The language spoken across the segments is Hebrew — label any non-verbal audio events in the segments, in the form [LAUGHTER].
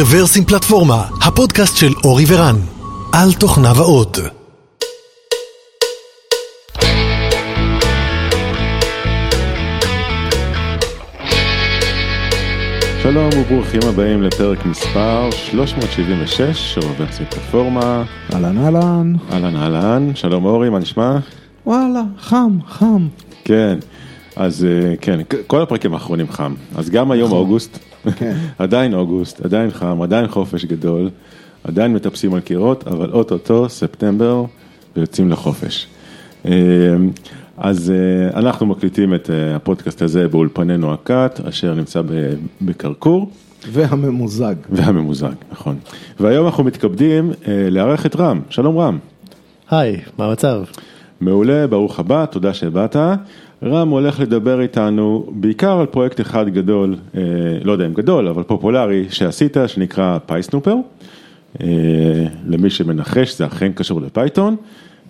רוורסים פלטפורמה, הפודקאסט של אורי ורן, על תוכניו האות. שלום וברוכים הבאים לפרק מספר 376 של רוורסים פלטפורמה. אהלן אהלן. אהלן אהלן, שלום אורי, מה נשמע? וואלה, חם, חם. כן, אז אה, כן, כל הפרקים האחרונים חם. אז גם היום אוגוסט, כן. [LAUGHS] עדיין אוגוסט, עדיין חם, עדיין חופש גדול, עדיין מטפסים על קירות, אבל אוטוטו, ספטמבר, ויוצאים לחופש. אה, אז אה, אנחנו מקליטים את אה, הפודקאסט הזה באולפנינו הקאט, אשר נמצא ב- בכרכור. והממוזג. והממוזג, נכון. והיום אנחנו מתכבדים אה, לארח את רם, שלום רם. היי, מה המצב? מעולה, ברוך הבא, תודה שבאת. רם הולך לדבר איתנו בעיקר על פרויקט אחד גדול, אה, לא יודע אם גדול, אבל פופולרי שעשית, שנקרא PySnooper. אה, למי שמנחש, זה אכן קשור ל Python,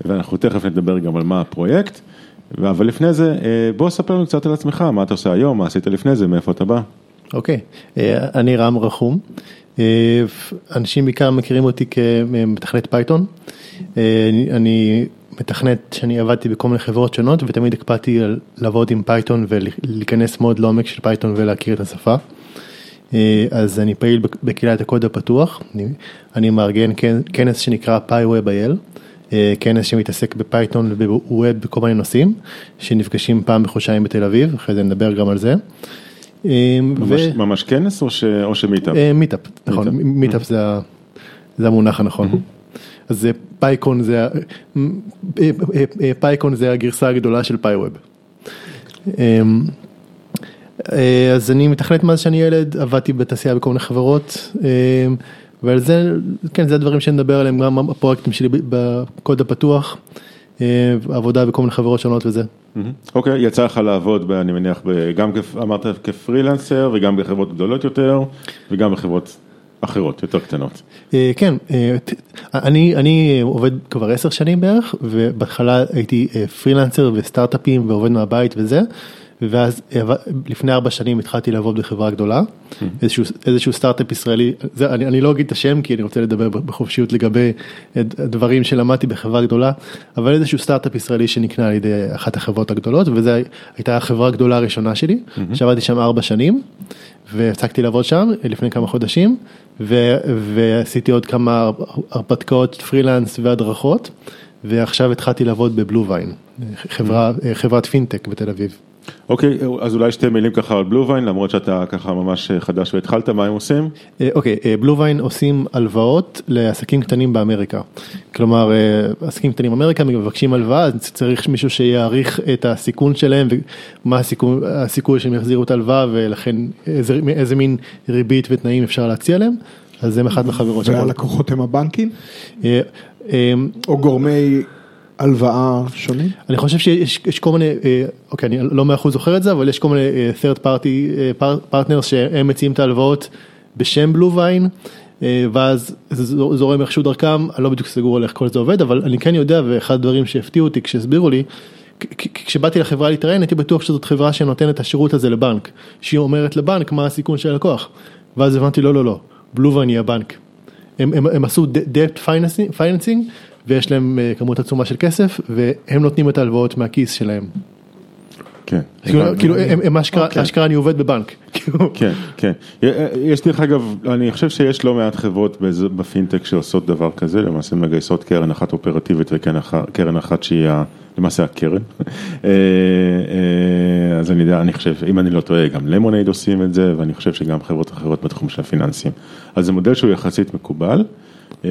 ואנחנו תכף נדבר גם על מה הפרויקט. אבל לפני זה, אה, בוא ספר לנו קצת על עצמך, מה אתה עושה היום, מה עשית לפני זה, מאיפה אתה בא. אוקיי, אה, אני רם רחום. אנשים בעיקר מכירים אותי כמתכנת Python. אני מתכנת שאני עבדתי בכל מיני חברות שונות ותמיד הקפדתי לעבוד עם Python ולהיכנס מאוד לעומק של Python ולהכיר את השפה. אה, אז אני פעיל בק- בקהילת הקוד הפתוח, אני, אני מארגן כנ- כנס שנקרא PyWeb.il, אה, כנס שמתעסק ב Python וב web בכל מיני נושאים, שנפגשים פעם בחודשיים בתל אביב, אחרי זה נדבר גם על זה. אה, ממש, ו- ממש כנס או, ש... או ש meetup? meetup, נכון, meetup. זה זה המונח הנכון. אז PyCon זה, אה, אה, PyCon זה הגרסה הגדולה של PyWeb. אמ, אה, אז אני מתכנת מאז שאני ילד, עבדתי בתעשייה בכל מיני חברות, אמ, ועל זה, כן, זה הדברים שנדבר עליהם, גם הפרויקטים שלי בקוד הפתוח, עבודה בכל מיני חברות שונות וזה. מהמם. אוקיי, יצא לך לעבוד, אני מניח, גם אמרת כפרילנסר וגם בחברות גדולות יותר וגם בחברות אחרות, יותר קטנות. אה, כן, אה, אני, אני עובד כבר עשר שנים בערך, ובהתחלה הייתי אה, פרילנסר וסטארט-אפים ועובד מהבית וזה, ואז לפני ארבע שנים התחלתי לעבוד בחברה גדולה, איזשהו, איזשהו סטארט-אפ ישראלי, זה, אני, אני לא אגיד את השם כי אני רוצה לדבר בחופשיות לגבי הדברים שלמדתי בחברה גדולה, אבל איזשהו סטארט-אפ ישראלי שנקנה על ידי אחת החברות הגדולות, וזו הייתה החברה הגדולה הראשונה שלי, שעבדתי שם ארבע שנים. והפסקתי לעבוד שם לפני כמה חודשים ו- ועשיתי עוד כמה הרפתקאות פרילנס והדרכות ועכשיו התחלתי לעבוד בבלו ויין, חברה, חברת פינטק בתל אביב. אוקיי, אז אולי שתי מילים ככה על בלו ויין, למרות שאתה ככה ממש חדש והתחלת, מה הם עושים? אה, אוקיי, בלו ויין עושים הלוואות לעסקים קטנים באמריקה. כלומר, אה, עסקים קטנים באמריקה מבקשים הלוואה, אז צריך מישהו שיעריך את הסיכון שלהם ומה הסיכון, הסיכוי שהם יחזירו את ההלוואה ולכן איזה, איזה מין ריבית ותנאים אפשר להציע להם. אז זה אחת מהחברות שלנו. והלקוחות הם הבנקים? אה, אה, או גורמי הלוואה שונים? אני חושב שיש יש כל מיני, אה, אוקיי, אני לא מאה אחוז זוכר את זה, אבל יש כל מיני אה, third party אה, par- partners שהם מציעים את ההלוואות בשם בלו ויין, ואז זורם איכשהו דרכם, אני לא בדיוק סגור על איך כל זה עובד, אבל אני כן יודע, ואחד הדברים שהפתיעו אותי כשהסבירו לי, כשבאתי לחברה להתראיין הייתי בטוח שזאת חברה שנותנת את השירות הזה לבנק, שהיא אומרת לבנק מה הסיכון של הלקוח, ואז הבנתי לא לא לא, בלו ויין היא הבנק. הם, הם, הם עשו debt financing ויש להם אה, כמות עצומה של כסף והם נותנים את ההלוואות מהכיס שלהם. כן. כאילו, הבנתי. כאילו הם, אשכרה, אוקיי. אני עובד בבנק. כאילו, כן, כן. יש דרך אגב, אני חושב שיש לא מעט חברות בפינטק שעושות דבר כזה, למעשה מגייסות קרן אחת אופרטיבית וקרן אחת שהיא למעשה הקרן. [LAUGHS] אה, אה, אז אני יודע, אני חושב, אם אני לא טועה, גם Lemonade עושים את זה, ואני חושב שגם חברות אחרות בתחום של הפיננסים. אז זה מודל שהוא יחסית מקובל. אה,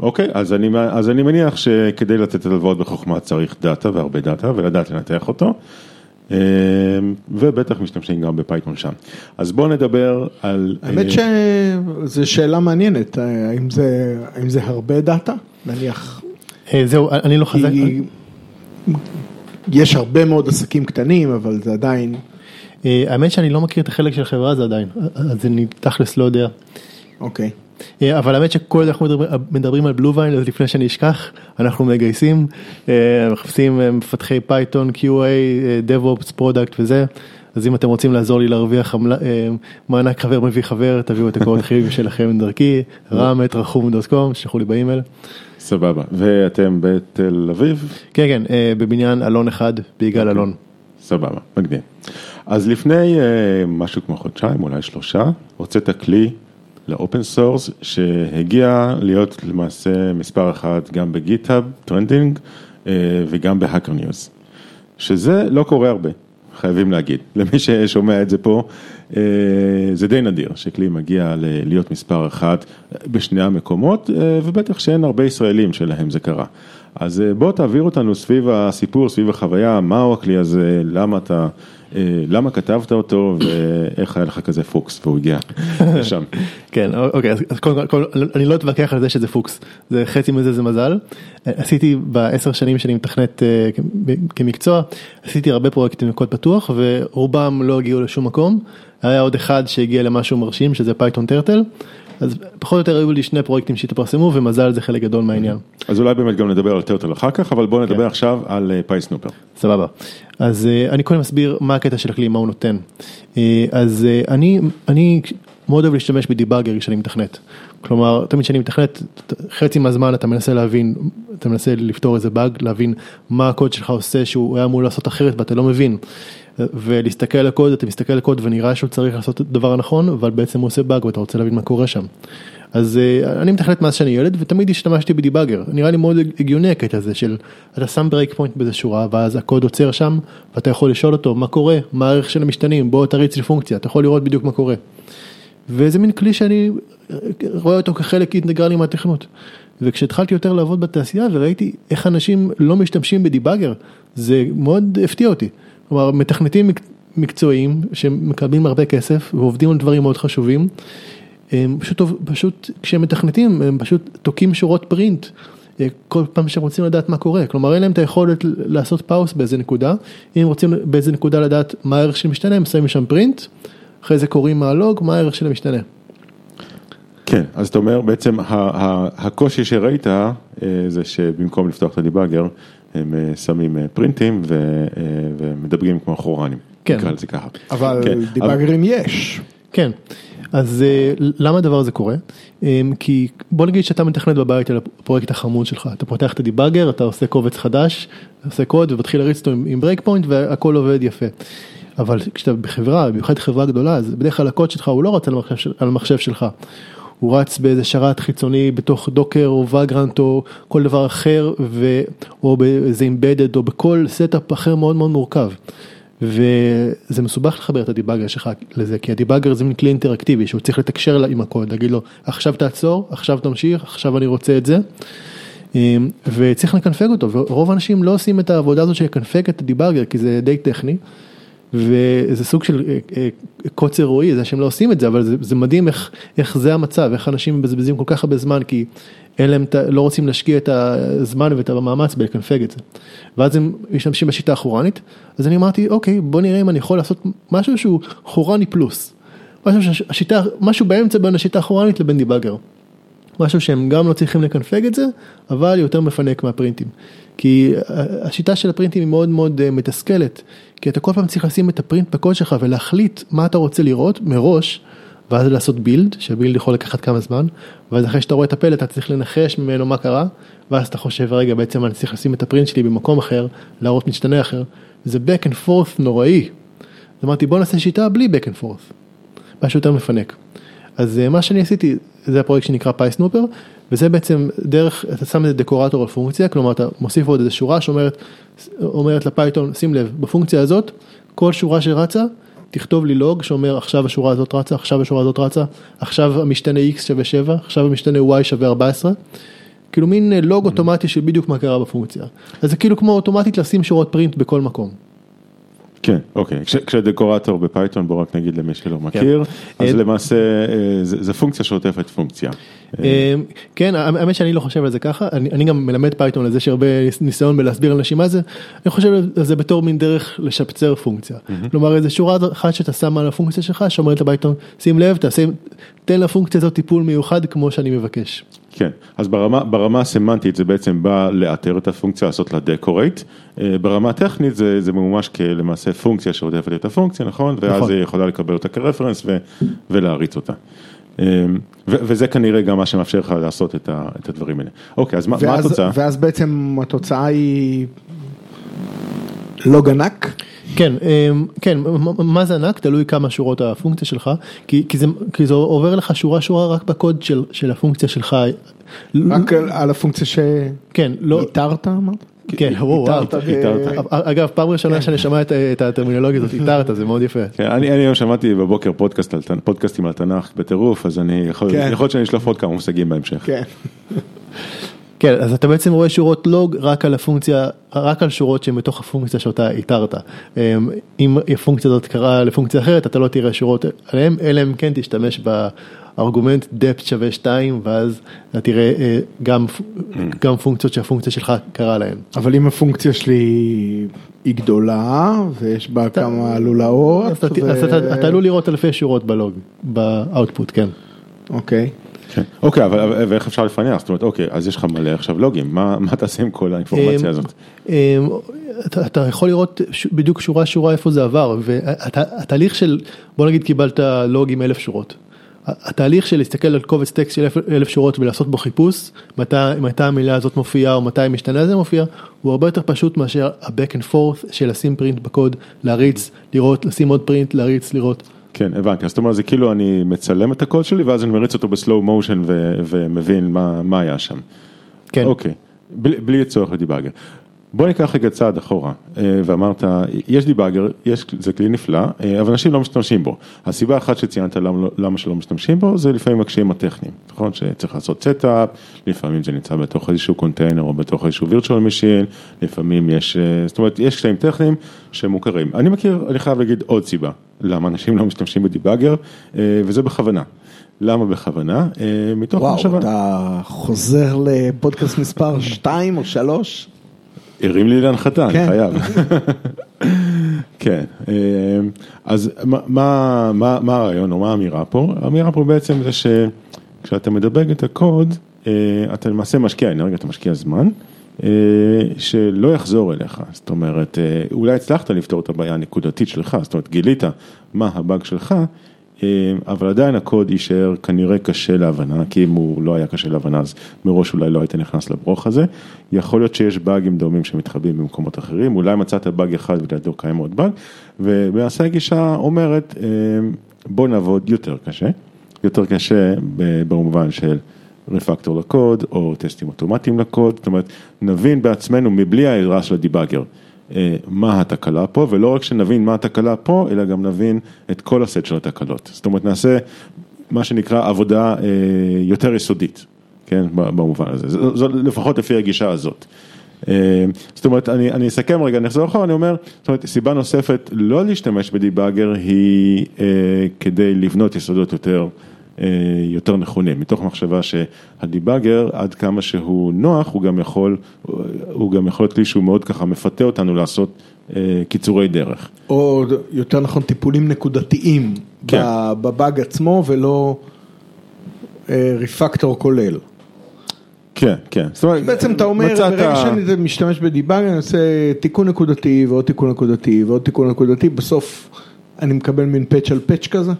אוקיי, אז אני, אז אני מניח שכדי לתת הלוואות בחוכמה צריך data והרבה data ולדעת לנתח אותו. אה, ובטח משתמשים גם ב Python שם. אז בואו נדבר על... האמת אה, שזו שאלה מעניינת, האם זה, האם זה הרבה data? נניח, אה, זהו, אני לא חזק. יש הרבה מאוד עסקים קטנים, אבל זה עדיין, אה, האמת שאני לא מכיר את החלק של החברה הזה עדיין, אז אני תכלס לא יודע. אוקיי. אה, אבל האמת שכל אנחנו מדברים, מדברים על BlueVine, אז לפני שאני אשכח, אנחנו מגייסים, אה, מחפשים אה, מפתחי Python, QA, DevOps, product וזה, אז אם אתם רוצים לעזור לי להרוויח מענק חבר מביא חבר, תביאו את הקורות חיים שלכם [LAUGHS] דרכי, ram.rachum.com, שלחו לי באימייל. סבבה. ואתם בתל אביב? כן, כן, בבניין אלון אחד, ביגאל אלון. סבבה, מגניב. אז לפני משהו כמו חודשיים, אולי שלושה, הוצאת כלי ל open source שהגיע להיות למעשה מספר אחד גם ב GitHub, trending אה, וגם ב Hacker News. שזה לא קורה הרבה, חייבים להגיד. [LAUGHS] למי ששומע את זה פה, אה, זה די נדיר שכלי מגיע להיות מספר אחד בשני המקומות, אה, ובטח שאין הרבה ישראלים שלהם זה קרה. אז בוא תעביר אותנו סביב הסיפור, סביב החוויה, מהו הכלי הזה, למה אתה, למה כתבת אותו ואיך היה לך כזה פוקס והוא הגיע [LAUGHS] לשם. כן, אוקיי, אז קודם כל, אני לא אתווכח על זה שזה פוקס, זה חצי מזה זה מזל. עשיתי בעשר שנים שאני מתכנת אה, כמקצוע, עשיתי הרבה פרויקטים בקוד פתוח ורובם לא הגיעו לשום מקום. היה עוד אחד שהגיע למשהו מרשים שזה Python Turtle, אז פחות או יותר היו לי שני פרויקטים שהתפרסמו ומזל זה חלק גדול מהעניין. אז אולי באמת גם נדבר על Turtle אחר כך, אבל בוא נדבר כן. עכשיו על אה, PySnooper. סבבה. אז אה, אני קודם אסביר מה הקטע של הכלי, מה הוא נותן. אה, אז אני, אני מאוד אוהב להשתמש ב debugger כשאני מתכנת. כלומר, תמיד כשאני מתכנת, חצי מהזמן אתה מנסה להבין, אתה מנסה לפתור איזה באג, להבין מה הקוד שלך עושה שהוא היה אמור לעשות אחרת ואתה לא מבין. ולהסתכל על הקוד, אתה מסתכל על הקוד ונראה שהוא צריך לעשות את הדבר הנכון, אבל בעצם הוא עושה באג ואתה רוצה להבין מה קורה שם. אז אה, אני מתכנת מאז שאני ילד ותמיד השתמשתי ב debugger, נראה לי מאוד הגיוני הקטע הזה של אתה שם breakpoint באיזה שורה ואז הקוד עוצר שם ואתה יכול לשאול אותו מה קורה, מה הערך של המשתנים, בוא תריץ לי פונקציה, אתה יכול לראות בדיוק מה קורה. וזה מין כלי שאני אה, רואה אותו כחלק אינטגרלי מהתכנות. וכשהתחלתי יותר לעבוד בתעשייה וראיתי איך אנשים לא משתמשים ב debugger, זה מאוד הפתיע אותי. כלומר, מתכנתים מק- מקצועיים שמקבלים הרבה כסף ועובדים על דברים מאוד חשובים, הם פשוט, פשוט כשהם מתכנתים הם פשוט תוקעים שורות print אה, כל פעם שהם רוצים לדעת מה קורה, כלומר אין להם את היכולת לעשות pause באיזה נקודה, אם הם רוצים באיזה נקודה לדעת מה הערך של משתנה הם שמים שם print, אחרי זה קוראים מה log מה הערך של המשתנה. כן, אז אתה אומר בעצם הקושי שראית אה, זה שבמקום לפתוח את ה debugger, הם אה, שמים אה, print ים ו- אה, ומדברים כמו חורנים, כן. נקרא לזה ככה. אבל כן, debugger ים יש. כן, אז למה הדבר הזה קורה? אה, כי בוא נגיד שאתה מתכנת בבית על הפרויקט החמוד שלך, אתה פותח את ה debugger, אתה עושה קובץ חדש, עושה קוד ומתחיל להריץ אותו עם, breakpoint והכל עובד יפה. אבל כשאתה בחברה, במיוחד חברה גדולה, אז בדרך כלל הקוד שלך הוא לא רץ על המחשב, של- על המחשב שלך. הוא רץ באיזה שרת חיצוני בתוך Docker או Vagrant או כל דבר אחר ו... או באיזה embedded או בכל setup אחר מאוד מאוד מורכב. וזה מסובך לחבר את ה debugger שלך לזה כי ה debugger זה מין כלי אינטראקטיבי שהוא צריך לתקשר עם הקוד להגיד לו עכשיו תעצור עכשיו תמשיך עכשיו אני רוצה את זה. אמ, וצריך לקנפג אותו ורוב האנשים לא עושים את העבודה הזאת של לקנפג את ה debugger כי זה די טכני. וזה סוג של אה, אה, קוצר רואי זה שהם לא עושים את זה אבל זה, זה מדהים איך, איך זה המצב איך אנשים מבזבזים כל כך הרבה זמן כי אין להם, לא רוצים להשקיע את הזמן ואת המאמץ בלקנפג את זה. ואז הם משתמשים בשיטה החורנית אז אני אמרתי אוקיי בוא נראה אם אני יכול לעשות משהו שהוא חורני פלוס. משהו שהשיטה משהו באמצע בין השיטה החורנית לבין דיבאגר. משהו שהם גם לא צריכים לקנפג את זה, אבל יותר מפנק מהפרינטים. כי השיטה של ה prints ים היא מאוד מאוד אה, מתסכלת, כי אתה כל פעם צריך לשים את הפרינט בקוד שלך ולהחליט מה אתה רוצה לראות מראש, ואז לעשות בילד, שבילד יכול לקחת כמה זמן, ואז אחרי שאתה רואה את הפלט אתה צריך לנחש ממנו מה קרה, ואז אתה חושב רגע בעצם אני צריך לשים את הפרינט שלי במקום אחר, להראות משתנה אחר, זה back and forth נוראי. אז אמרתי בוא נעשה שיטה בלי back and forth, משהו יותר מפנק. אז אה, מה שאני עשיתי זה הפרויקט שנקרא PySnooper וזה בעצם דרך אתה שם איזה decorator על פונקציה כלומר אתה מוסיף עוד איזה שורה שאומרת אומרת לפייתון שים לב בפונקציה הזאת כל שורה שרצה תכתוב לי לוג שאומר עכשיו השורה הזאת רצה עכשיו השורה הזאת רצה עכשיו המשתנה x שווה 7 עכשיו המשתנה y שווה 14. כאילו מין אה, לוג אוטומטי של בדיוק מה קרה בפונקציה אז זה כאילו כמו אוטומטית לשים שורות print בכל מקום. כן, אוקיי, כש- כש decorator בפייתון, בוא רק נגיד למי שלא מכיר, אז אה, למעשה אה, זה זה פונקציה שעוטפת פונקציה. אה, כן, האמת שאני לא חושב על זה ככה, אני, אני גם מלמד פייתון על זה שהרבה ניסיון בלהסביר לאנשים מה זה, אני חושב על זה בתור מין דרך לשפצר פונקציה. כלומר איזה שורה אחת שאתה שם על הפונקציה שלך, שאומרת לפייתון, שים לב, תעשה, תן לפונקציה הזאת טיפול מיוחד כמו שאני מבקש. כן, אז ברמה, ברמה הסמנטית זה בעצם בא לאתר את הפונקציה, לעשות לה decorate, ברמה הטכנית זה, זה ממומש כלמעשה פונקציה שעוטפת את הפונקציה, נכון? ואז נכון. היא יכולה לקבל אותה כ reference ו, ולהריץ אותה. ו, וזה כנראה גם מה שמאפשר לך לעשות את, ה, את הדברים האלה. אוקיי, אז מה, מה ואז, התוצאה? ואז בעצם התוצאה היא לוג ענק. כן, אמ, כן, מה זה ענק? תלוי כמה שורות הפונקציה שלך, כי, כי, זה, כי זה עובר לך שורה שורה רק בקוד של, של הפונקציה שלך. רק על- על הפונקציה כן, לא, שאיתרת אמרת? כן, וואו, וואו. איתרת איתרת. אגב, פעם ראשונה שאני שומע את, את הטרמינולוגיה הזאת, איתרת, זה מאוד יפה. כן, אני, אני היום שמעתי בבוקר פודקאסט על, תנ- פודקאסטים על תנ"ך בטירוף, אז אני יכול, כן. יכול להיות שאני אשלוף עוד כמה מושגים בהמשך. כן. כן, אז אתה בעצם רואה שורות לוג רק על הפונקציה, רק על שורות שהן בתוך הפונקציה שאותה איתרת. אמ, אם הפונקציה הזאת קרה לפונקציה אחרת, אתה לא תראה שורות עליהם, אלא אם כן תשתמש בארגומנט depth שווה 2, ואז אתה תראה אה, גם, גם פונקציות שהפונקציה שלך קרה להן. אבל אם הפונקציה שלי היא גדולה ויש בה כמה לולאות. אז אתה- ו- אז אתה אתה עלול לראות אלפי שורות בלוג, באאוטפוט, כן. אוקיי. כן. אוקיי, אבל אבל- ואיך אפשר לפענח? זאת אומרת, אוקיי, אז יש לך מלא עכשיו לוגים, מה, מה תעשה עם כל האינפורמציה הזאת? אמ, אתה, אתה יכול לראות ש- בדיוק שורה שורה איפה זה עבר והתהליך של בוא נגיד קיבלת לוג עם אלף שורות. התהליך של להסתכל על קובץ טקסט של אלף, שורות ולעשות בו חיפוש מתי, מתי המילה הזאת מופיעה או מתי משתנה זה מופיע הוא הרבה יותר פשוט מאשר ה-back and forth של לשים print בקוד להריץ לראות לשים עוד print להריץ לראות. כן, הבנתי, אז זאת אומרת, זה כאילו אני מצלם את הקוד שלי ואז אני מריץ אותו ב slow motion ומבין מה, מה היה שם. כן. אוקיי, בלי, בלי צורך ב debugger. בוא ניקח רגע צעד אחורה, אה, ואמרת, יש debugger, יש, זה כלי נפלא, אה, אבל אנשים לא משתמשים בו. הסיבה האחת שציינת למה, למה שלא משתמשים בו, זה לפעמים הקשיים הטכניים, נכון? שצריך לעשות setup, לפעמים זה נמצא בתוך איזשהו קונטיינר או בתוך איזשהו virtual machine, לפעמים יש, אה, זאת אומרת, יש קשיים טכניים שמוכרים. אני מכיר, אני חייב להגיד עוד סיבה, למה אנשים לא משתמשים בדיבאגר, וזה בכוונה. למה בכוונה? מתוך וואו, מחשבה. אתה חוזר לפודקאסט מספר 2 או 3? הרים לי להנחתה, אני כן. חייב. כן, אה, אז מה- מה מה- מה הרעיון או מה האמירה פה? האמירה פה בעצם זה שכשאתה מדבק את הקוד, אה, אתה למעשה משקיע אנרגיה, אתה משקיע זמן, אה, שלא יחזור אליך. זאת אומרת, אולי הצלחת לפתור את הבעיה הנקודתית שלך, זאת אומרת, גילית מה הבאג שלך. אה, אבל עדיין הקוד יישאר כנראה קשה להבנה, כי אם הוא לא היה קשה להבנה אז מראש אולי לא היית נכנס לברוך הזה. יכול להיות שיש באגים דומים שמתחבאים במקומות אחרים, אולי מצאת באג אחד ולידו קיים עוד באג, ולמעשה הגישה אומרת אה, בוא נעבוד יותר קשה, יותר קשה במובן של רפקטור לקוד או טסטים אוטומטיים לקוד, זאת אומרת נבין בעצמנו מבלי העזרה של הדיבאגר. אה, מה התקלה פה, ולא רק שנבין מה התקלה פה, אלא גם נבין את כל הסט של התקלות. זאת אומרת, נעשה מה שנקרא עבודה אה, יותר יסודית, כן, במובן הזה, זו, זו לפחות לפי הגישה הזאת. אה, זאת אומרת, אני, אני אסכם רגע, נחזור אחורה, אני אומר, זאת אומרת, סיבה נוספת לא להשתמש בדיבאגר היא כדי לבנות יסודות יותר יותר נכונים, מתוך מחשבה שהדיבאגר עד כמה שהוא נוח, הוא גם יכול, הוא גם יכול להיות כלי שהוא מאוד ככה מפתה אותנו לעשות אה, קיצורי דרך. או יותר נכון טיפולים נקודתיים כן. בבאג עצמו ולא אה, ריפקטור כולל. כן, כן. זאת אומרת, בעצם אתה אומר, ברגע שאני משתמש בדיבאג אני עושה תיקון נקודתי ועוד תיקון נקודתי ועוד תיקון נקודתי, בסוף אני מקבל מין פאץ' על פאץ' כזה?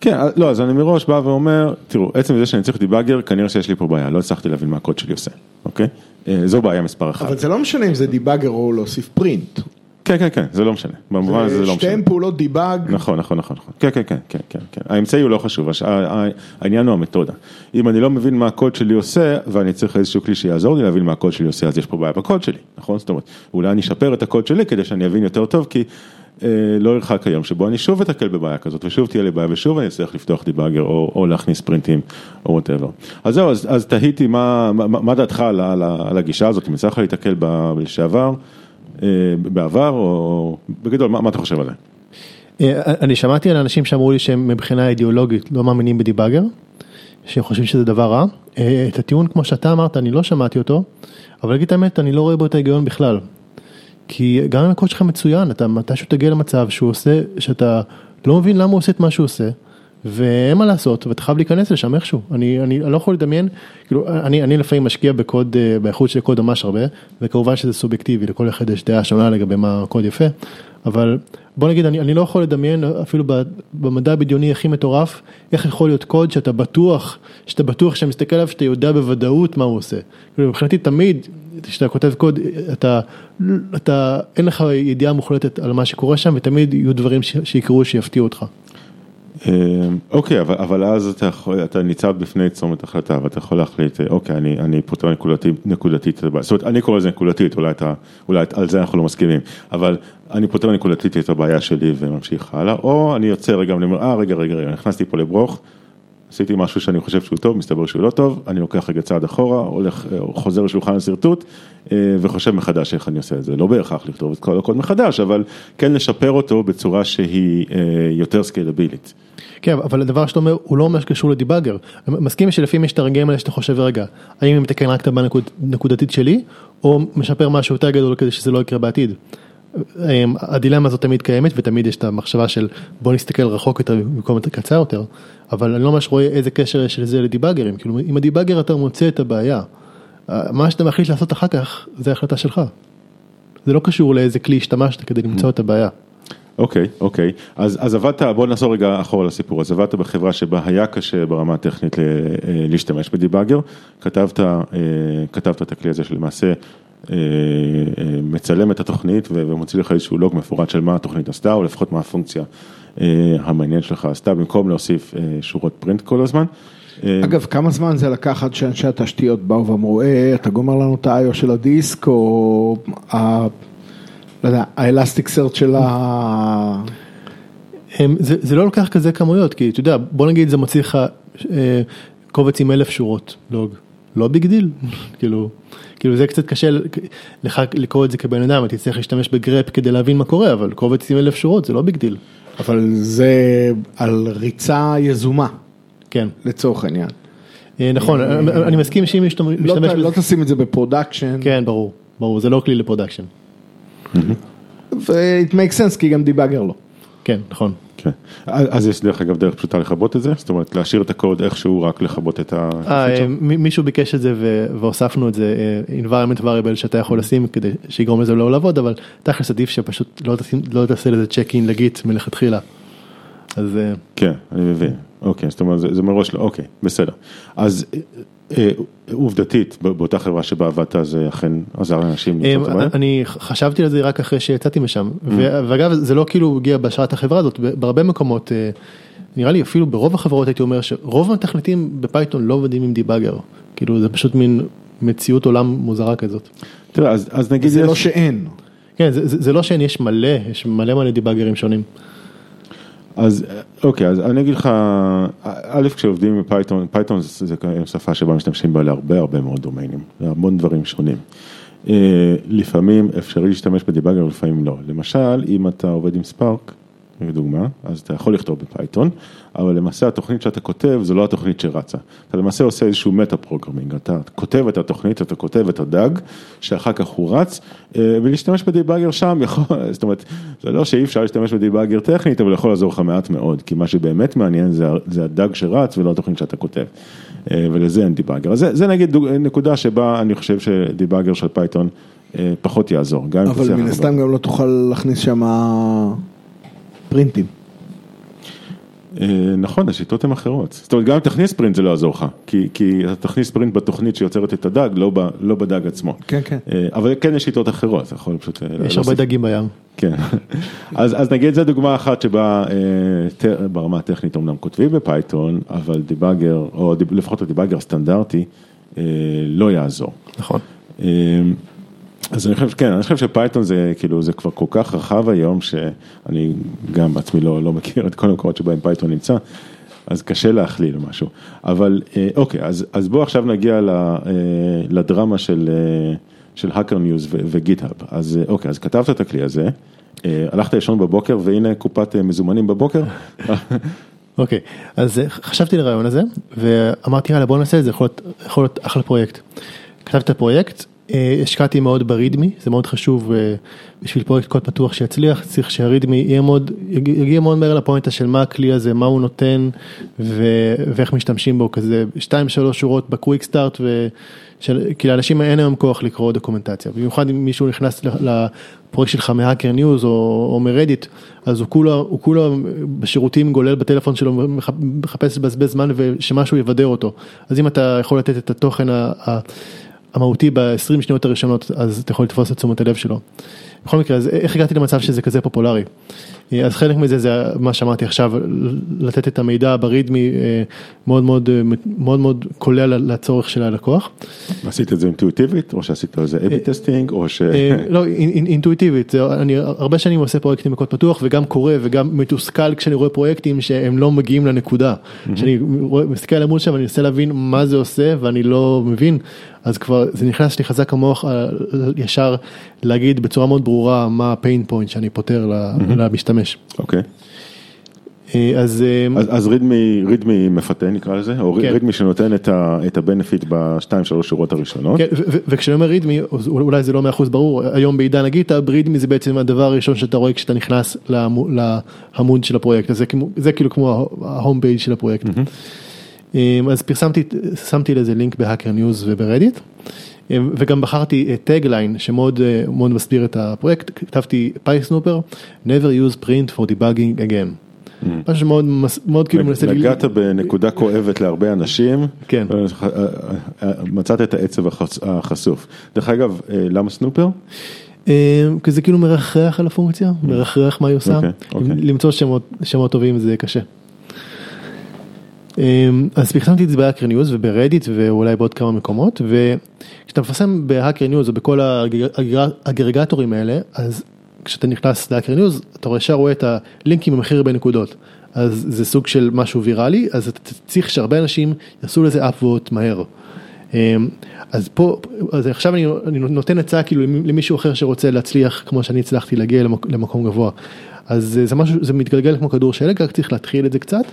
כן, לא, אז אני מראש בא ואומר, תראו, עצם זה שאני צריך דיבאגר, כנראה שיש לי פה בעיה, לא הצלחתי להבין מה הקוד שלי עושה, אוקיי? אה, זו בעיה מספר אחת. אבל זה לא משנה אם זה דיבאגר או להוסיף פרינט. כן, כן, כן, זה לא משנה, במובן הזה זה לא משנה. שתיהן פעולות דיבאג. נכון, נכון, נכון, נכון. כן, כן, כן, כן, כן, כן. האמצעי הוא לא חשוב, העניין הוא המתודה. אם אני לא מבין מה הקוד שלי עושה, ואני צריך איזשהו כלי שיעזור לי להבין מה הקוד שלי עושה, אז יש פה בעיה בקוד שלי, נכון? זאת אומרת, אולי אני אשפר את הקוד שלי כדי שאני אבין יותר טוב, כי אה, לא ירחק היום שבו אני שוב אתקל בבעיה כזאת, ושוב תהיה לי בעיה, ושוב אני אצטרך לפתוח debugger, או, או להכניס print ים, או whatever. אז זהו, אז, אז תהיתי מה, מה, מה דעתך על, על, על הגישה הזאת, אם לך להתקל ב- לשעבר, אה, בעבר, או בגדול, מה, מה אתה חושב על זה? אה, אני שמעתי על אנשים שאמרו לי שהם מבחינה אידיאולוגית לא מאמינים ב debugger. שהם חושבים שזה דבר רע. אה, את הטיעון כמו שאתה אמרת, אני לא שמעתי אותו, אבל להגיד את האמת, אני לא רואה בו את ההיגיון בכלל. כי גם אם הקוד שלך מצוין, אתה מתישהו תגיע למצב שהוא עושה, שאתה לא מבין למה הוא עושה את מה שהוא עושה, ואין מה לעשות, ואתה חייב להיכנס לשם איכשהו. אני, אני, אני לא יכול לדמיין, כאילו, אני, אני לפעמים משקיע בקוד, אה, באיכות של קוד ממש הרבה, וכמובן שזה סובייקטיבי, לכל אחד יש דעה שונה לגבי מה הקוד יפה, אבל בוא נגיד, אני, אני לא יכול לדמיין אפילו במדע הבדיוני הכי מטורף, איך יכול להיות קוד שאתה בטוח, שאתה בטוח שאתה מסתכל עליו, שאתה יודע בוודאות מה הוא עושה. כאילו, מבחינתי תמיד, כשאתה כותב קוד, אתה, אתה, אין לך ידיעה מוחלטת על מה שקורה שם, ותמיד יהיו דברים שיקרו שיפתיעו אותך. אה, אוקיי, אבל, אבל אז אתה יכול, אתה ניצב בפני צומת החלטה ואתה יכול להחליט, אה, אוקיי, אני, אני פותר נקודתית, נקודתית את הבעיה, זאת אומרת, אני קורא לזה נקודתית, אולי, אתה, אולי על זה אנחנו לא מסכימים, אבל אני פותר נקודתית את הבעיה שלי וממשיך הלאה, או אני יוצא רגע ואני אומר, אה, רגע, רגע, רגע, נכנסתי פה לברוך, עשיתי משהו שאני חושב שהוא טוב, מסתבר שהוא לא טוב, אני לוקח רגע צעד אחורה, הולך, אה, חוזר לשולחן השרטוט וחושב מחדש איך אני עושה את זה, לא בהכרח לכתוב את כל הקוד מחדש, אבל כן לשפר אותו בצורה שהיא יותר סקיילבילית. כן, אבל הדבר שאתה אומר הוא לא ממש קשור לדיבאגר. מסכים שלפעמים יש את הרגעים האלה שאתה חושב רגע, האם אני מתקן רק את הבעיה נקודתית שלי, או משפר משהו יותר גדול כדי שזה לא יקרה בעתיד. אמ, הדילמה הזאת תמיד קיימת ותמיד יש את המחשבה של בוא נסתכל רחוק יותר במקום יותר קצר יותר, אבל אני לא ממש רואה איזה קשר יש לזה לדיבאגרים, כאילו אם הדיבאגר אתה מוצא את הבעיה, מה שאתה מחליט לעשות אחר כך זה החלטה שלך. זה לא קשור לאיזה כלי השתמשת כדי למצוא את הבעיה. אוקיי, אוקיי, אז, אז עבדת, בוא נחזור רגע אחורה לסיפור, אז עבדת בחברה שבה היה קשה ברמה הטכנית אה, להשתמש בדיבאגר, כתבת, אה, כתבת את הכלי הזה שלמעשה מצלם את התוכנית ומוציא לך איזשהו לוג מפורט של מה התוכנית עשתה, או לפחות מה הפונקציה המעניין שלך עשתה, במקום להוסיף שורות פרינט כל הזמן. אגב, כמה זמן זה לקח עד שאנשי התשתיות באו ואמרו, אה, אתה גומר לנו את ה-IO של הדיסק, או לא יודע, האלסטיק סרט של ה... זה, זה לא לוקח כזה כמויות, כי אתה יודע, בוא נגיד זה מוציא לך אה, קובץ עם אלף שורות לוג, לא big deal, [LAUGHS] כאילו, כאילו זה קצת קשה לך לקרוא את זה כבן אדם, אתה צריך להשתמש ב grep כדי להבין מה קורה, אבל קובץ עם אלף שורות זה לא big deal. אבל זה על ריצה יזומה, כן, לצורך העניין. אה, נכון, אני מסכים שאם משתמש... לא, לא תשים את זה ב production. כן, ברור, ברור, זה לא כלי ל production. ו-it makes sense כי גם דיבאגר לא. כן, נכון. כן. אז יש דרך אגב דרך פשוטה לכבות את זה? זאת אומרת להשאיר את הקוד איכשהו רק לכבות את ה... אה, מישהו ביקש את זה והוספנו את זה אה, environment variable שאתה יכול לשים כדי שיגרום לזה לא לעבוד אבל תכלס עדיף שפשוט לא, לא תעשה לזה צ'ק אין לגיט מלכתחילה. אז... אה, כן, אני מבין. אוקיי, זאת אומרת זה מראש לא, אוקיי, בסדר. אז אה, עובדתית, באותה חברה שבה עבדת זה אכן עזר לאנשים הבעיה? אני חשבתי על זה רק אחרי שיצאתי משם, mm. ואגב זה לא כאילו הגיע בהשראת החברה הזאת, בהרבה מקומות, אה, נראה לי אפילו ברוב החברות הייתי אומר שרוב המתכנתים בפייתון לא עובדים עם debugger, כאילו זה פשוט מין מציאות עולם מוזרה כזאת. תראה, אז, נגיד... זה לא שאין. כן, זה לא שאין, יש מלא, יש מלא מלא debugger ים שונים. אז אוקיי, אז אני אגיד לך, א', כשעובדים בפייתון, פייתון זה שפה שבה משתמשים בה להרבה הרבה מאוד דומיינים, להמון דברים שונים. אה, לפעמים אפשרי להשתמש ב debugger, לפעמים לא. למשל, אם אתה עובד עם Spark, לדוגמה, אז אתה יכול לכתוב בפייתון, אבל למעשה התוכנית שאתה כותב זו לא התוכנית שרצה. אתה למעשה עושה איזשהו meta programming, אתה כותב את התוכנית, אתה כותב את ה DAG, שאחר כך הוא רץ, אה, ולהשתמש ב debugger שם יכול, [LAUGHS] זאת אומרת, זה לא שאי אפשר להשתמש ב debugger טכנית, אבל יכול לעזור לך מעט מאוד, כי מה שבאמת מעניין זה, זה ה DAG שרץ ולא התוכנית שאתה כותב, אה, ולזה אין debugger. אז זה, זה נגיד נקודה שבה אני חושב ש debugger של פייתון אה, פחות יעזור. אבל מן הסתם גם לא תוכל להכניס שם print ים. אה, נכון, השיטות הן אחרות. זאת אומרת, גם אם תכניס print זה לא יעזור לך, כי, אתה תכניס print בתוכנית שיוצרת את ה DAG, לא, ב, לא ב DAG עצמו. כן, כן. אה, אבל כן יש שיטות אחרות, אתה יכול פשוט... אה, יש הרבה דגים בים. כן, [LAUGHS] אז, אז נגיד זו דוגמה אחת שבה ברמה הטכנית אמנם כותבים בפייתון, אבל debugger, או לפחות ה debugger הסטנדרטי, לא יעזור. נכון. אז אני חושב, כן, אני חושב שפייתון זה כאילו, זה כבר כל כך רחב היום, שאני גם בעצמי לא, לא מכיר את כל המקומות שבהם פייתון נמצא, אז קשה להכליל משהו. אבל אה, אוקיי, אז, אז בואו עכשיו נגיע אה, לדרמה של, אה, של Hacker News ו GitHub. אז אוקיי, אז כתבת את הכלי הזה, הלכת לישון בבוקר והנה קופת מזומנים בבוקר. [LAUGHS] אוקיי, אז אה, חשבתי על הרעיון הזה, ואמרתי יאללה בוא נעשה את זה, יכול להיות, יכול להיות אחלה פרויקט. כתבתי את הפרויקט, השקעתי מאוד ב readme, זה מאוד חשוב אה, בשביל פרויקט קוד פתוח שיצליח, צריך שה readme יגיע מאוד מהר לפואנטה של מה הכלי הזה, מה הוא נותן ו, ואיך משתמשים בו, כזה 2-3 שורות ב quick start, כי לאנשים אין היום כוח לקרוא דוקומנטציה, במיוחד אם מישהו נכנס לפרויקט שלך מ Hacker News או, או מ Reddit, אז הוא כולו, הוא כולו בשירותים גולל בטלפון שלו, מחפש לבזבז זמן ושמשהו יבדר אותו, אז אם אתה יכול לתת את התוכן ה... המהותי ב-20 שניות הראשונות, אז אתה יכול לתפוס את תשומת הלב שלו. בכל מקרה, אז איך הגעתי למצב שזה כזה פופולרי? אז חלק מזה זה מה שאמרתי עכשיו, לתת את המידע ב readme אה, מאוד מאוד מאוד מאוד קולע לצורך של הלקוח. עשית את זה אינטואיטיבית או שעשית על זה A/B testing או ש... אה, לא, אינטואיטיבית, אני הרבה שנים עושה פרויקטים בקוד פתוח וגם קורא וגם מתוסכל כשאני רואה פרויקטים שהם לא מגיעים לנקודה. כשאני מסתכל על עמוד שם אני מנסה להבין מה זה עושה ואני לא מבין, אז כבר זה נכנס לי חזק המוח אה, ישר להגיד בצורה מאוד ברורה מה ה pain point שאני פותר למשתמש. אוקיי. אה, אז אז README README מפתה נקרא לזה או כן. README שנותן את ה benefit בשתיים שלוש שורות הראשונות. כן, וכשאני אומר README אולי זה לא מאה אחוז ברור היום בעידן ה GitHub README זה בעצם הדבר הראשון שאתה רואה כשאתה נכנס לעמוד של הפרויקט הזה זה כאילו כמו ה home page של הפרויקט. אז פרסמתי שמתי לזה לינק ב Hacker News וב Reddit. וגם בחרתי tagline שמאוד מאוד מסביר את הפרויקט, כתבתי PySnooper, never use print for debugging again. משהו שמאוד מאוד כאילו מנסה... נגעת בנקודה כואבת להרבה אנשים, כן. מצאת את העצב החשוף. דרך אגב, למה snooper? כי זה כאילו מרחרח על הפונקציה, מרחרח מה היא עושה, למצוא שמות טובים זה קשה. אז פרסמתי את זה ב Hacker News וב Reddit ואולי בעוד כמה מקומות וכשאתה מפרסם ב Hacker News או בכל האגרגטורים האלה אז כשאתה נכנס ל Hacker News אתה ישר רואה את הלינקים במהירות, הרבה נקודות אז זה סוג של משהו ויראלי אז אתה צריך שהרבה אנשים יעשו לזה אפווט מהר. אז פה, אז עכשיו אני, אני נותן הצעה כאילו למישהו אחר שרוצה להצליח כמו שאני הצלחתי להגיע למקום גבוה. אז זה משהו, זה מתגלגל כמו כדור שלג, רק צריך להתחיל את זה קצת,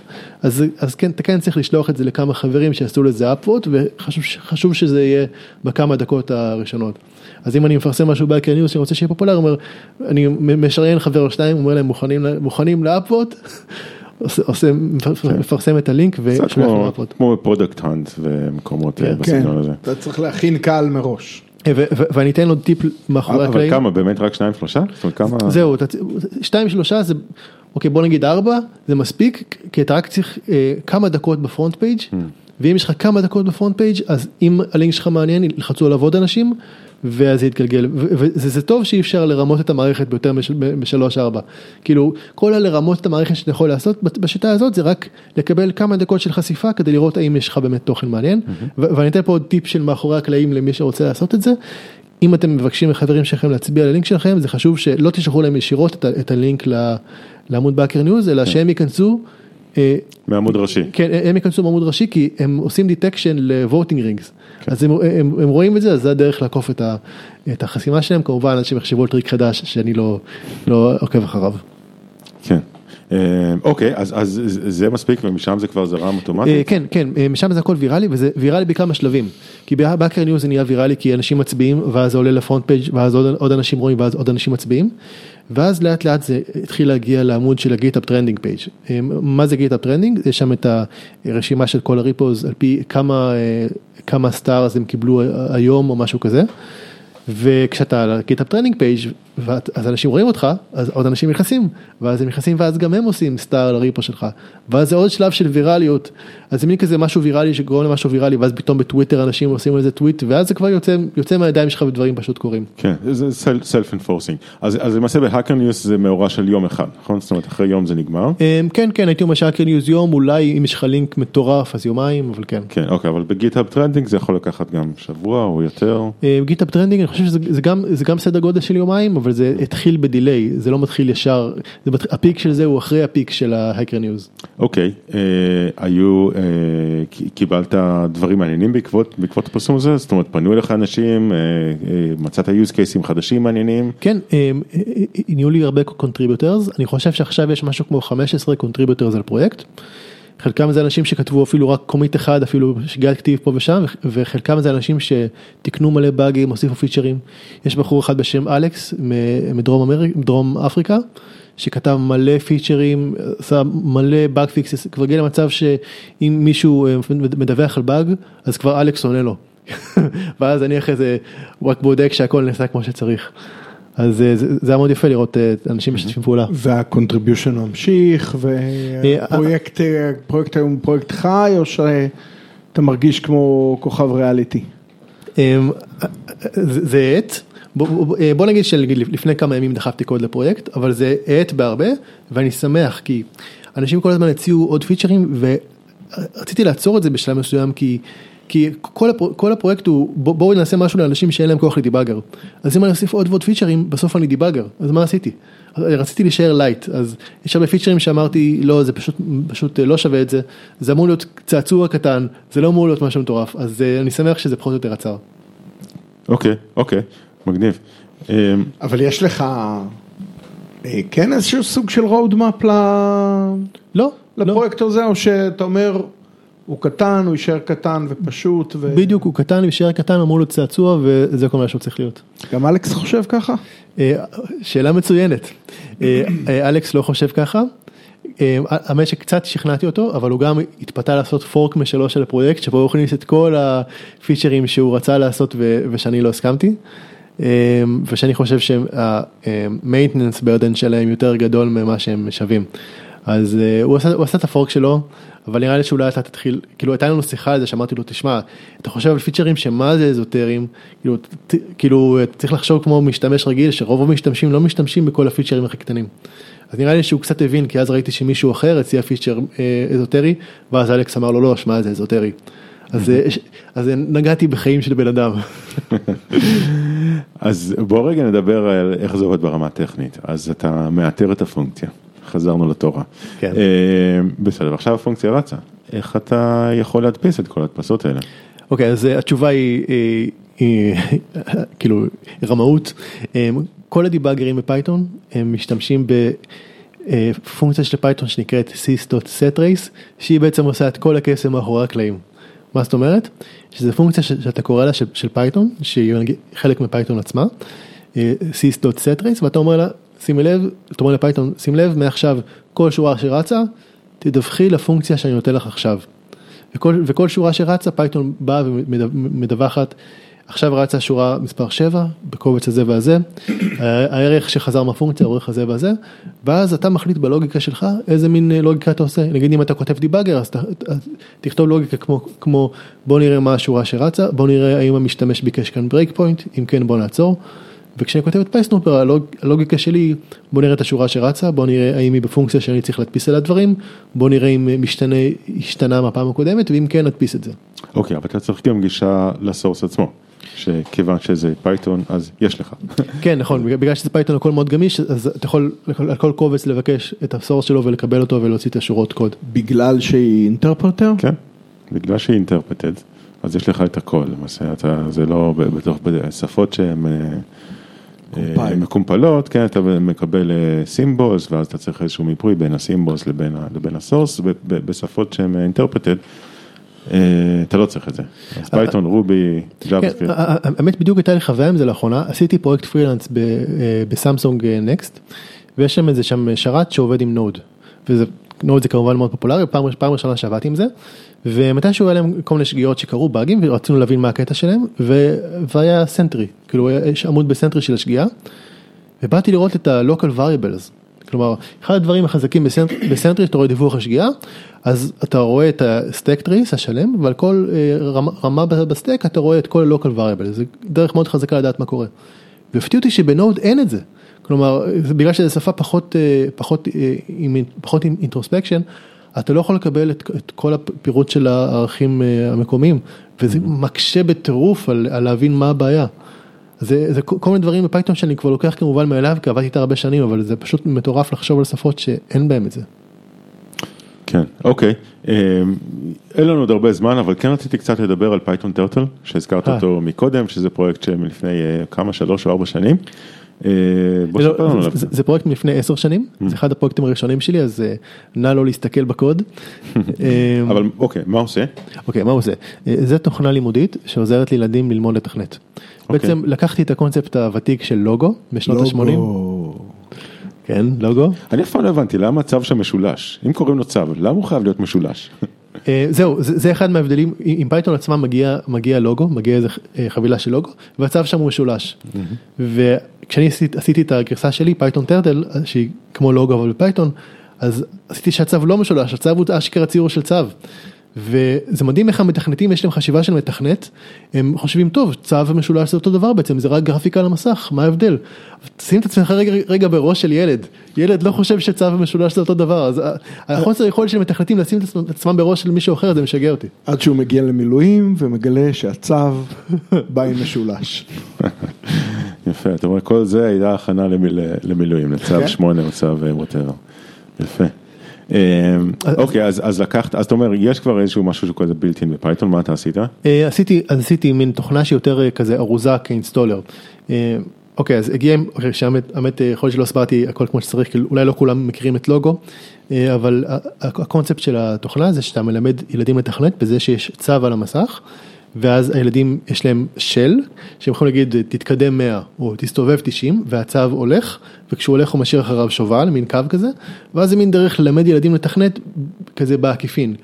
אז, אז כן, אתה כן צריך לשלוח את זה לכמה חברים שיעשו לזה אפוות, וחשוב שזה יהיה בכמה דקות הראשונות. אז אם אני מפרסם משהו באקר ניוס שאני רוצה שיהיה פופולר, אומר, אני משריין חבר או שניים, אומר להם מוכנים, מוכנים לאפוות, [LAUGHS] עושה, מפרסם את הלינק ושולח להם upvote. כמו Product Hunt ומקומות כן, בסגנון הזה. אתה צריך להכין קהל מראש. ואני אתן לו טיפ מאחורי הקלעים. אבל כמה, באמת רק שניים שלושה? זהו, שתיים שלושה זה, אוקיי בוא נגיד ארבע, זה מספיק, כי אתה רק צריך כמה דקות ב front page, ואם יש לך כמה דקות ב front page, אז אם הלינק שלך מעניין, ילחצו עליו עוד אנשים, ואז זה יתגלגל, וזה טוב שאי אפשר לרמות את המערכת ביותר משלוש ארבע, כאילו כל הלרמות את המערכת שאתה יכול לעשות בשיטה הזאת זה רק לקבל כמה דקות של חשיפה כדי לראות האם יש לך באמת תוכן מעניין, ואני אתן פה עוד טיפ של מאחורי הקלעים למי שרוצה לעשות את זה, אם אתם מבקשים מחברים שלכם להצביע על הלינק שלכם זה חשוב שלא תשלחו להם ישירות את הלינק לעמוד ב Hacker News אלא שהם ייכנסו. מעמוד ראשי. כן, הם ייכנסו מעמוד ראשי כי הם עושים detection rings. אז הם, הם, הם רואים את זה, אז זה הדרך לעקוף את, ה, את החסימה שלהם, כמובן שהם יחשבו על טריק חדש שאני לא, לא עוקב אחריו. כן. אוקיי, אז, זה מספיק ומשם זה כבר זרם אוטומטית? כן, כן, משם זה הכל ויראלי וזה ויראלי בכמה שלבים. כי ב Hacker News זה נהיה ויראלי כי אנשים מצביעים ואז זה עולה ל front page ואז עוד, אנשים רואים ואז עוד אנשים מצביעים. ואז לאט לאט זה התחיל להגיע לעמוד של ה GitHub trending page. מה זה GitHub trending? יש שם את הרשימה של כל ה repos על פי כמה, כמה stars הם קיבלו היום או משהו כזה. וכשאתה על GitHub trending page אז אנשים רואים אותך, אז עוד אנשים נכנסים, ואז הם נכנסים ואז גם הם עושים star ל repo שלך, ואז זה עוד שלב של ויראליות, אז זה מין כזה משהו ויראלי שגורם למשהו ויראלי, ואז פתאום בטוויטר אנשים עושים על זה טוויט, ואז זה כבר יוצא, יוצא מהידיים שלך ודברים פשוט קורים. כן, זה self enforcing, אז, אז למעשה ב Hacker News זה מאורע של יום אחד, נכון? זאת אומרת אחרי יום זה נגמר? כן, כן, הייתי אומר ש Hacker News יום, אולי אם יש לך לינק מטורף אז יומיים, אבל כן. כן, אוקיי, אבל ב GitHub trending זה יכול לקחת גם שבוע או יותר? GitHub trending, אני חושב שזה גם, זה גם סדר גודל של יומיים, אבל זה התחיל ב delay, זה לא מתחיל ישר, זה, ה peak של זה הוא אחרי ה peak של ה Hacker News. אוקיי, אה, היו, אה, קיבלת דברים מעניינים בעקבות, בעקבות הפרסום הזה? זאת אומרת, פנו אליך אנשים, אה, אה, מצאת use cases חדשים מעניינים? כן, אה, נהיו לי הרבה contributors, אני חושב שעכשיו יש משהו כמו 15 contributors על פרויקט. חלקם זה אנשים שכתבו אפילו רק commit אחד, אפילו שגיאת כתיב פה ושם, וחלקם זה אנשים שתיקנו מלא באגים, הוסיפו פיצ'רים. יש בחור אחד בשם אלכס מדרום אמריק, מדרום אפריקה, שכתב מלא פיצ'רים, עשה מלא bug fixes, כבר הגיע למצב שאם מישהו אה, מדווח על באג, אז כבר אלכס עונה לו. [LAUGHS] ואז אני אחרי זה רק בודק שהכל נעשה כמו שצריך. אז זה, זה זה היה מאוד יפה לראות אה, אנשים משתפים פעולה. וה contribution ממשיך, והפרויקט אה, פרויקט היום הוא פרויקט חי, או שאתה מרגיש כמו כוכב ריאליטי? אמ, זה זה האט, בוא, בוא נגיד שלפני כמה ימים דחפתי קוד לפרויקט, אבל זה האט בהרבה, ואני שמח כי אנשים כל הזמן הציעו עוד פיצ'רים, ורציתי לעצור את זה בשלב מסוים כי... כי כל, הפר, כל הפרויקט הוא בוא, בואו נעשה משהו לאנשים שאין להם כוח ל debugger. אז אם אני אוסיף עוד ועוד פיצ'רים, בסוף אני debugger, אז מה עשיתי? רציתי להישאר light, אז יש הרבה פיצ'רים שאמרתי, לא, זה פשוט, פשוט לא שווה את זה, זה אמור להיות צעצוע קטן, זה לא אמור להיות משהו מטורף, אז אה, אני שמח שזה פחות או יותר עצר. אוקיי, אוקיי, מגניב. אמ, אבל יש לך אה, כן איזשהו סוג של roadmap ל... לא, לא. לפרויקט הזה, או שאתה אומר, הוא קטן, הוא יישאר קטן ופשוט, ו... בדיוק, הוא קטן, להישאר קטן, אמור להיות צעצוע, וזה כל מה שהוא צריך להיות. גם אלכס חושב ככה? אה, שאלה מצוינת. אה, אה, אלכס לא חושב ככה. האמת שקצת שכנעתי אותו, אבל הוא גם התפתה לעשות פורק משלו של הפרויקט, שבו הוא הכניס את כל הפיצ'רים שהוא רצה לעשות ושאני לא הסכמתי. ושאני חושב שה-maintenance burden שלהם יותר גדול ממה שהם שווים. אז הוא עשה, הוא עשה את הפורק שלו, אבל נראה לי שאולי אתה תתחיל, כאילו הייתה לנו שיחה על זה שאמרתי לו, תשמע, אתה חושב על פיצ'רים שמה זה אזוטריים, כאילו, ת, כאילו צריך לחשוב כמו משתמש רגיל, שרוב המשתמשים לא משתמשים בכל הפיצ'רים הכי קטנים. אז נראה לי שהוא קצת הבין, כי אז ראיתי שמישהו אחר הציע פיצ'ר אה, אזוטרי, ואז אלכס אמר לו, לא, שמע, זה אזוטרי. אז, אה, אז נגעתי בחיים של בן אדם. [LAUGHS] אז בוא רגע נדבר על איך זה עובד ברמה הטכנית. אז אתה מאתר את הפונקציה, חזרנו לתורה. כן. אה, בסדר, עכשיו הפונקציה רצה. איך אתה יכול להדפיס את כל ההדפסות האלה? אוקיי, אז אה, התשובה היא, היא [LAUGHS] כאילו רמאות. אה, כל הדיבאגרים ב Python הם משתמשים בפונקציה של Python שנקראת sys.settrace, שהיא בעצם עושה את כל הקסם מאחורי הקלעים. מה זאת אומרת? שזו פונקציה שאתה קורא לה של, של Python, שהיא חלק מ Python עצמה, אה, sys.settrace, ואתה אומר לה, שימי לב, אומר לפייתון, שים לב, מעכשיו כל שורה שרצה, תדווחי לפונקציה שאני נותן לך עכשיו. וכל, וכל שורה שרצה, פייתון באה ומדווחת, עכשיו רצה שורה מספר 7, בקובץ הזה והזה, הערך שחזר מהפונקציה, הערך הזה והזה, ואז אתה מחליט בלוגיקה שלך איזה מין אה, לוגיקה אתה עושה, נגיד אם אתה כותב debugger, אז תכתוב לוגיקה כמו, כמו בוא נראה מה השורה שרצה, בוא נראה האם המשתמש ביקש כאן breakpoint, אם כן בוא נעצור. וכשאני כותב את PySnooper הלוג, הלוגיקה שלי בוא נראה את השורה שרצה בוא נראה האם היא בפונקציה שאני צריך להדפיס עליה דברים בוא נראה אם משתנה השתנה מהפעם הקודמת ואם כן נדפיס את זה. אוקיי, אבל אתה צריך גם גישה ל-source עצמו, שכיוון שזה פייתון אז יש לך. [LAUGHS] כן נכון בגלל שזה פייתון הכל מאוד גמיש אז אתה יכול על כל קובץ לבקש את ה-source שלו ולקבל אותו ולהוציא את השורות קוד. בגלל שהיא interpreter? כן, בגלל שהיא interpreted, אז יש לך את הכל, למעשה אתה, זה לא בתוך שפות שהן. אה, מקומפלות, כן, אתה מקבל symbols ואז אתה צריך איזשהו מיפוי בין ה-symbols לבין, לבין ה-source, בשפות שהן interpreted, אתה לא צריך את זה, אז פייתון, Ruby, JavaScript, האמת בדיוק הייתה לי חוויה עם זה לאחרונה. עשיתי פרויקט פרילנס אה, ב-Samsung Next ויש שם איזה שם שרת שעובד עם Node. וזה Node זה כמובן מאוד פופולרי פעם ראשונה שעבדתי עם זה ומתישהו היה להם כל מיני שגיאות שקרו באגים ורצינו להבין מה הקטע שלהם ו- והיה Sentry כאילו יש עמוד ב-Sentry של השגיאה. ובאתי לראות את ה-local variables, כלומר, אחד הדברים החזקים ב-Sentry, ב-Sentry שאתה רואה דיווח השגיאה, אז אתה רואה את ה-stack trace השלם, ועל כל אה, רמה, רמה ב-stack אתה רואה את כל ה-local variables, זה דרך מאוד חזקה לדעת מה קורה. והפתיע אותי שב-Node אין את זה, כלומר, בגלל שזו שפה פחות, אה, פחות, אה, פחות introspection, אתה לא יכול לקבל את, את כל הפירוט של הערכים אה, המקומיים, וזה מקשה בטירוף על, על להבין מה הבעיה. זה, זה כל מיני דברים בפייתון שאני כבר לוקח כמובן מאליו, כי עבדתי איתה הרבה שנים, אבל זה פשוט מטורף לחשוב על שפות שאין בהם את זה. כן, אוקיי, אה, אין לנו עוד הרבה זמן, אבל כן רציתי קצת לדבר על Python Turtle, שהזכרת אה. אותו מקודם, שזה פרויקט שמלפני כמה, שלוש או ארבע שנים, אה, לא. זה- פרויקט מלפני עשר שנים, Mm. זה אחד הפרויקטים הראשונים שלי, אז אה, נא לא להסתכל בקוד. [LAUGHS] אה, אבל אוקיי, מה עושה? אוקיי, מה עושה? זה תוכנה לימודית שעוזרת לילדים ללמוד לתכנת. אוקיי. בעצם לקחתי את הקונספט הוותיק של לוגו בשנות ה-80. לוגו. כן, לוגו. אני אף פעם לא הבנתי למה הצב שם משולש. אם קוראים לו צב, למה הוא חייב להיות משולש? [LAUGHS] זהו, זה אחד מההבדלים, עם פייתון עצמה מגיע לוגו, מגיע איזה חבילה של לוגו, והצב שם הוא משולש. וכשאני עשיתי- עשיתי את הגרסה שלי, Python Turtle, שהיא כמו לוגו אבל בפייתון, אז עשיתי שהצב לא משולש, הצב הוא אשכרה ציור של צב. וזה מדהים איך המתכנתים יש להם חשיבה של מתכנת, הם חושבים טוב, צב ומשולש זה אותו דבר בעצם, זה רק גרפיקה על המסך, מה ההבדל? שים את עצמך רגע, רגע בראש של ילד, ילד לא חושב שצב ומשולש זה אותו דבר, אז ה- החוסר היכולת של מתכנתים לשים את עצמם- בראש של מישהו אחר זה משגע אותי. עד שהוא מגיע למילואים ומגלה שהצו בא עם משולש. [LAUGHS] יפה, אתה אומר, כל זה הייתה הכנה למיל- למילואים, לצו כן. 8 או צו whatever. יפה. אה, אוקיי, אז לקחת, אז אתה אומר, יש כבר איזשהו משהו שכזה built-in בפייתון, מה אתה עשית? אה, עשיתי, עשיתי מין תוכנה שהיא יותר אה, כזה ארוזה כ-installer. אוקיי, אז הגיע, שהאמת, האמת, יכול להיות שלא הסברתי הכל כמו שצריך, כאילו אולי לא כולם מכירים את לוגו, אבל הקונספט של התוכנה זה שאתה מלמד ילדים לתכנת בזה שיש צו על המסך, ואז הילדים יש להם של, שהם יכולים להגיד תתקדם 100 או תסתובב 90, והצו הולך, וכשהוא הולך הוא משאיר אחריו שובל, מין קו כזה, ואז זה מין דרך ללמד ילדים לתכנת כזה בעקיפין.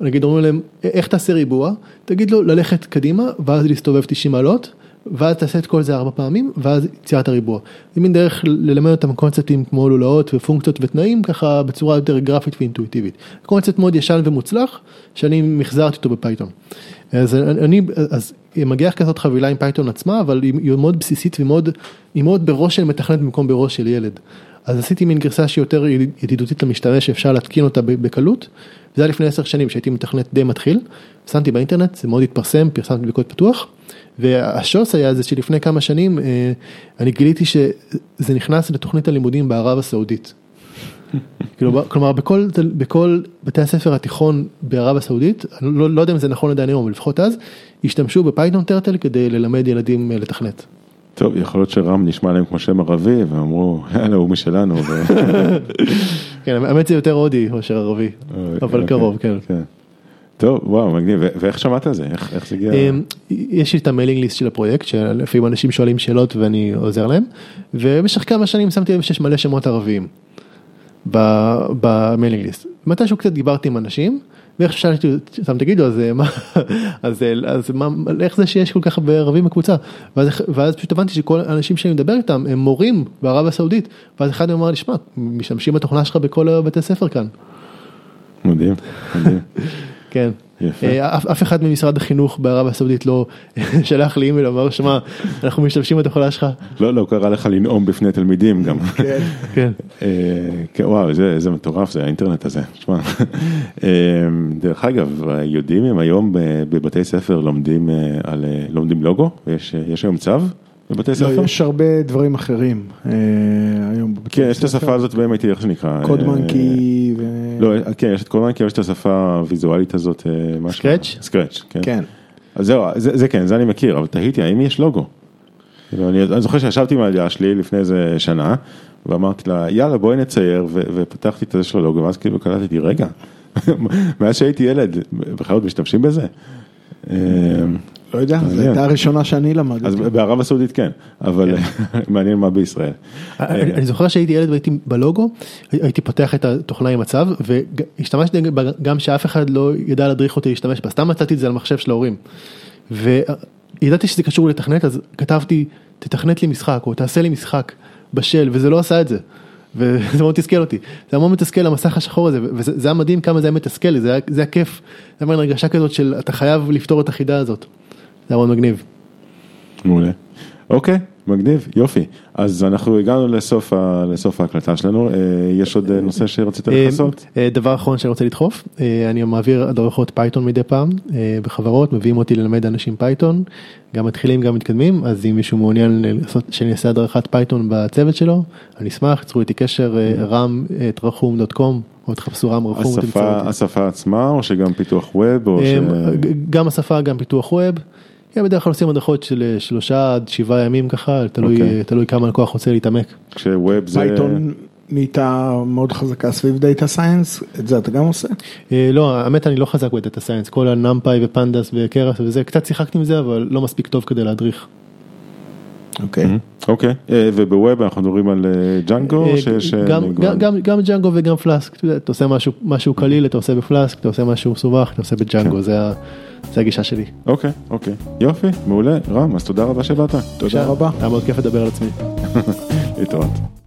נגיד אומרים להם איך תעשה ריבוע, תגיד לו ללכת קדימה ואז להסתובב 90 מעלות ואז תעשה את כל זה ארבע פעמים ואז יצירת הריבוע. זה מין דרך ללמד אותם קונספטים כמו לולאות ופונקציות ותנאים ככה בצורה יותר גרפית ואינטואיטיבית. קונספט מאוד ישן ומוצלח שאני מחזרתי אותו בפייתון. אז אני, אז מגיעה כזאת חבילה עם פייתון עצמה אבל היא היא מאוד בסיסית ומאוד, היא מאוד בראש של מתכנת במקום בראש של ילד. אז עשיתי מין גרסה שהיא יותר ידידותית למשתמש שאפשר להתקין אותה בקלות. זה היה לפני עשר שנים שהייתי מתכנת די מתחיל, שמתי באינטרנט, זה מאוד התפרסם, פרסמתי בקוד פתוח, והשוס היה זה שלפני כמה שנים אה, אני גיליתי שזה נכנס לתוכנית הלימודים בערב הסעודית. כאילו, כלומר בכל, בכל בתי הספר התיכון בערב הסעודית, אני לא, לא יודע אם זה נכון עדיין היום, אבל לפחות אז, השתמשו בפייתון טרטל כדי ללמד ילדים אה, לתכנת. טוב, יכול להיות שרם נשמע להם כמו שם ערבי, ואמרו, יאללה, הוא משלנו. ו- [LAUGHS] כן, האמת זה יותר הודי מאשר ערבי, אבל אוקיי, קרוב, כן. טוב, וואו, מגניב, ואיך שמעת על זה? איך איך זה הגיע? אמ, יש לי את ה-mailing list של הפרויקט, שלפעמים אנשים שואלים שאלות ואני עוזר להם, ובמשך כמה שנים שמתי לב שיש מלא שמות ערביים ב-mailing list. מתישהו קצת דיברתי עם אנשים, ואיך ששאלתי אותם תגידו אז אה, מה, [LAUGHS] אז, אה, אז מה, איך זה שיש כל כך הרבה ערבים בקבוצה, ואז, ואז פשוט הבנתי שכל האנשים שאני מדבר איתם הם מורים בערב הסעודית, ואז אחד אמר לי, שמע, משתמשים בתוכנה שלך בכל הבתי ספר כאן. מדהים, מדהים. [LAUGHS] כן. אה, אף, אחד ממשרד החינוך בערב הסעודית לא [LAUGHS] שלח לי אימייל, אמר שמע, אנחנו משתמשים בתוכנה שלך. לא, לא, קרה לך לנאום בפני תלמידים גם. [LAUGHS] כן. אה, כן, וואו, זה, מטורף, זה האינטרנט הזה, תשמע. [LAUGHS] אה, דרך אגב, יודעים אם היום בבתי ספר לומדים לוגו? יש היום צו בבתי ספר? לא, יש הרבה דברים אחרים אה, היום בבתי כן, יש את. השפה הזאת ב-MIT, איך שנקרא? קוד אה, מנקי. ו- לא, כן, יש את קוד מנקי, יש את השפה הוויזואלית הזאת, משהו. Scratch? סקרץ', כן. כן. אז זהו, זה, זה כן, זה אני מכיר, אבל תהיתי, האם יש לוגו? כאילו, אני, זוכר שישבתי עם הילדה שלי לפני איזה שנה, ואמרתי לה, יאללה בואי נצייר, ופתחתי את זה של הלוגו, ואז כאילו קלטתי, רגע, [LAUGHS] מאז שהייתי ילד, בכלל עוד משתמשים בזה? אה, לא יודע, זו. הייתה הראשונה שאני למדתי. אז בערב הסעודית כן, אבל [LAUGHS] מעניין מה בישראל. אני אני זוכר שהייתי ילד והייתי בלוגו, הייתי פותח את התוכנה עם הצו, והשתמשתי גם שאף אחד לא ידע להדריך אותי להשתמש בה, סתם מצאתי את זה על מחשב של ההורים. וידעתי שזה קשור לתכנת, אז כתבתי, תתכנת לי משחק, או תעשה לי משחק בשל, וזה לא עשה את זה. [LAUGHS] וזה מאוד תסכל אותי, זה מאוד מתסכל המסך השחור הזה, וזה זה היה מדהים כמה זה היה מתסכל, זה היה, זה היה כיף, זה היה מין הרגשה כזאת של אתה חייב לפתור את החידה הזאת, זה מאוד מגניב. מעולה. אוקיי, מגניב, יופי. אז אנחנו הגענו לסוף, ה, לסוף ההקלטה שלנו, אה, יש עוד אה, נושא שרצית לעשות? אה, דבר אחרון שאני רוצה לדחוף, אני מעביר הדרכות פייתון מדי פעם בחברות, מביאים אותי ללמד אנשים פייתון, גם מתחילים גם מתקדמים, אז אם מישהו מעוניין לעשות, שאני אעשה הדרכת פייתון בצוות שלו, אני אשמח, צרו איתי קשר אה, רם at רחום dot com, או תחפשו רם רחום, השפה. השפה עצמה או שגם פיתוח web או ש... גם השפה, גם פיתוח web. כן, בדרך כלל עושים הדרכות של אה, שלושה עד שבעה ימים ככה, תלוי, אוקיי. אה, תלוי כמה לקוח רוצה להתעמק. כש-web זה... פייתון נהייתה מאוד חזקה סביב data science, את זה אתה גם עושה? אה, לא, האמת אני לא חזק ב-data science, כל ה-NumPy ו-Pandas ו-Keras וזה, קצת שיחקתי עם זה, אבל לא מספיק טוב כדי להדריך. אוקיי. אוקיי, אה, וב-web אנחנו מדברים על אה, ג'אנגו, אה, שיש... גם- ג'אנגו וגם פלאסק, אתה עושה משהו- משהו קליל, אתה עושה בפלאסק, אתה עושה משהו מסובך, אתה עושה בג'אנגו, זה ה- זה הגישה שלי. אוקיי, אוקיי, יופי, מעולה, רם, אז תודה רבה שבאת. תודה רבה. היה מאוד כיף לדבר על עצמי. [LAUGHS] להתראות.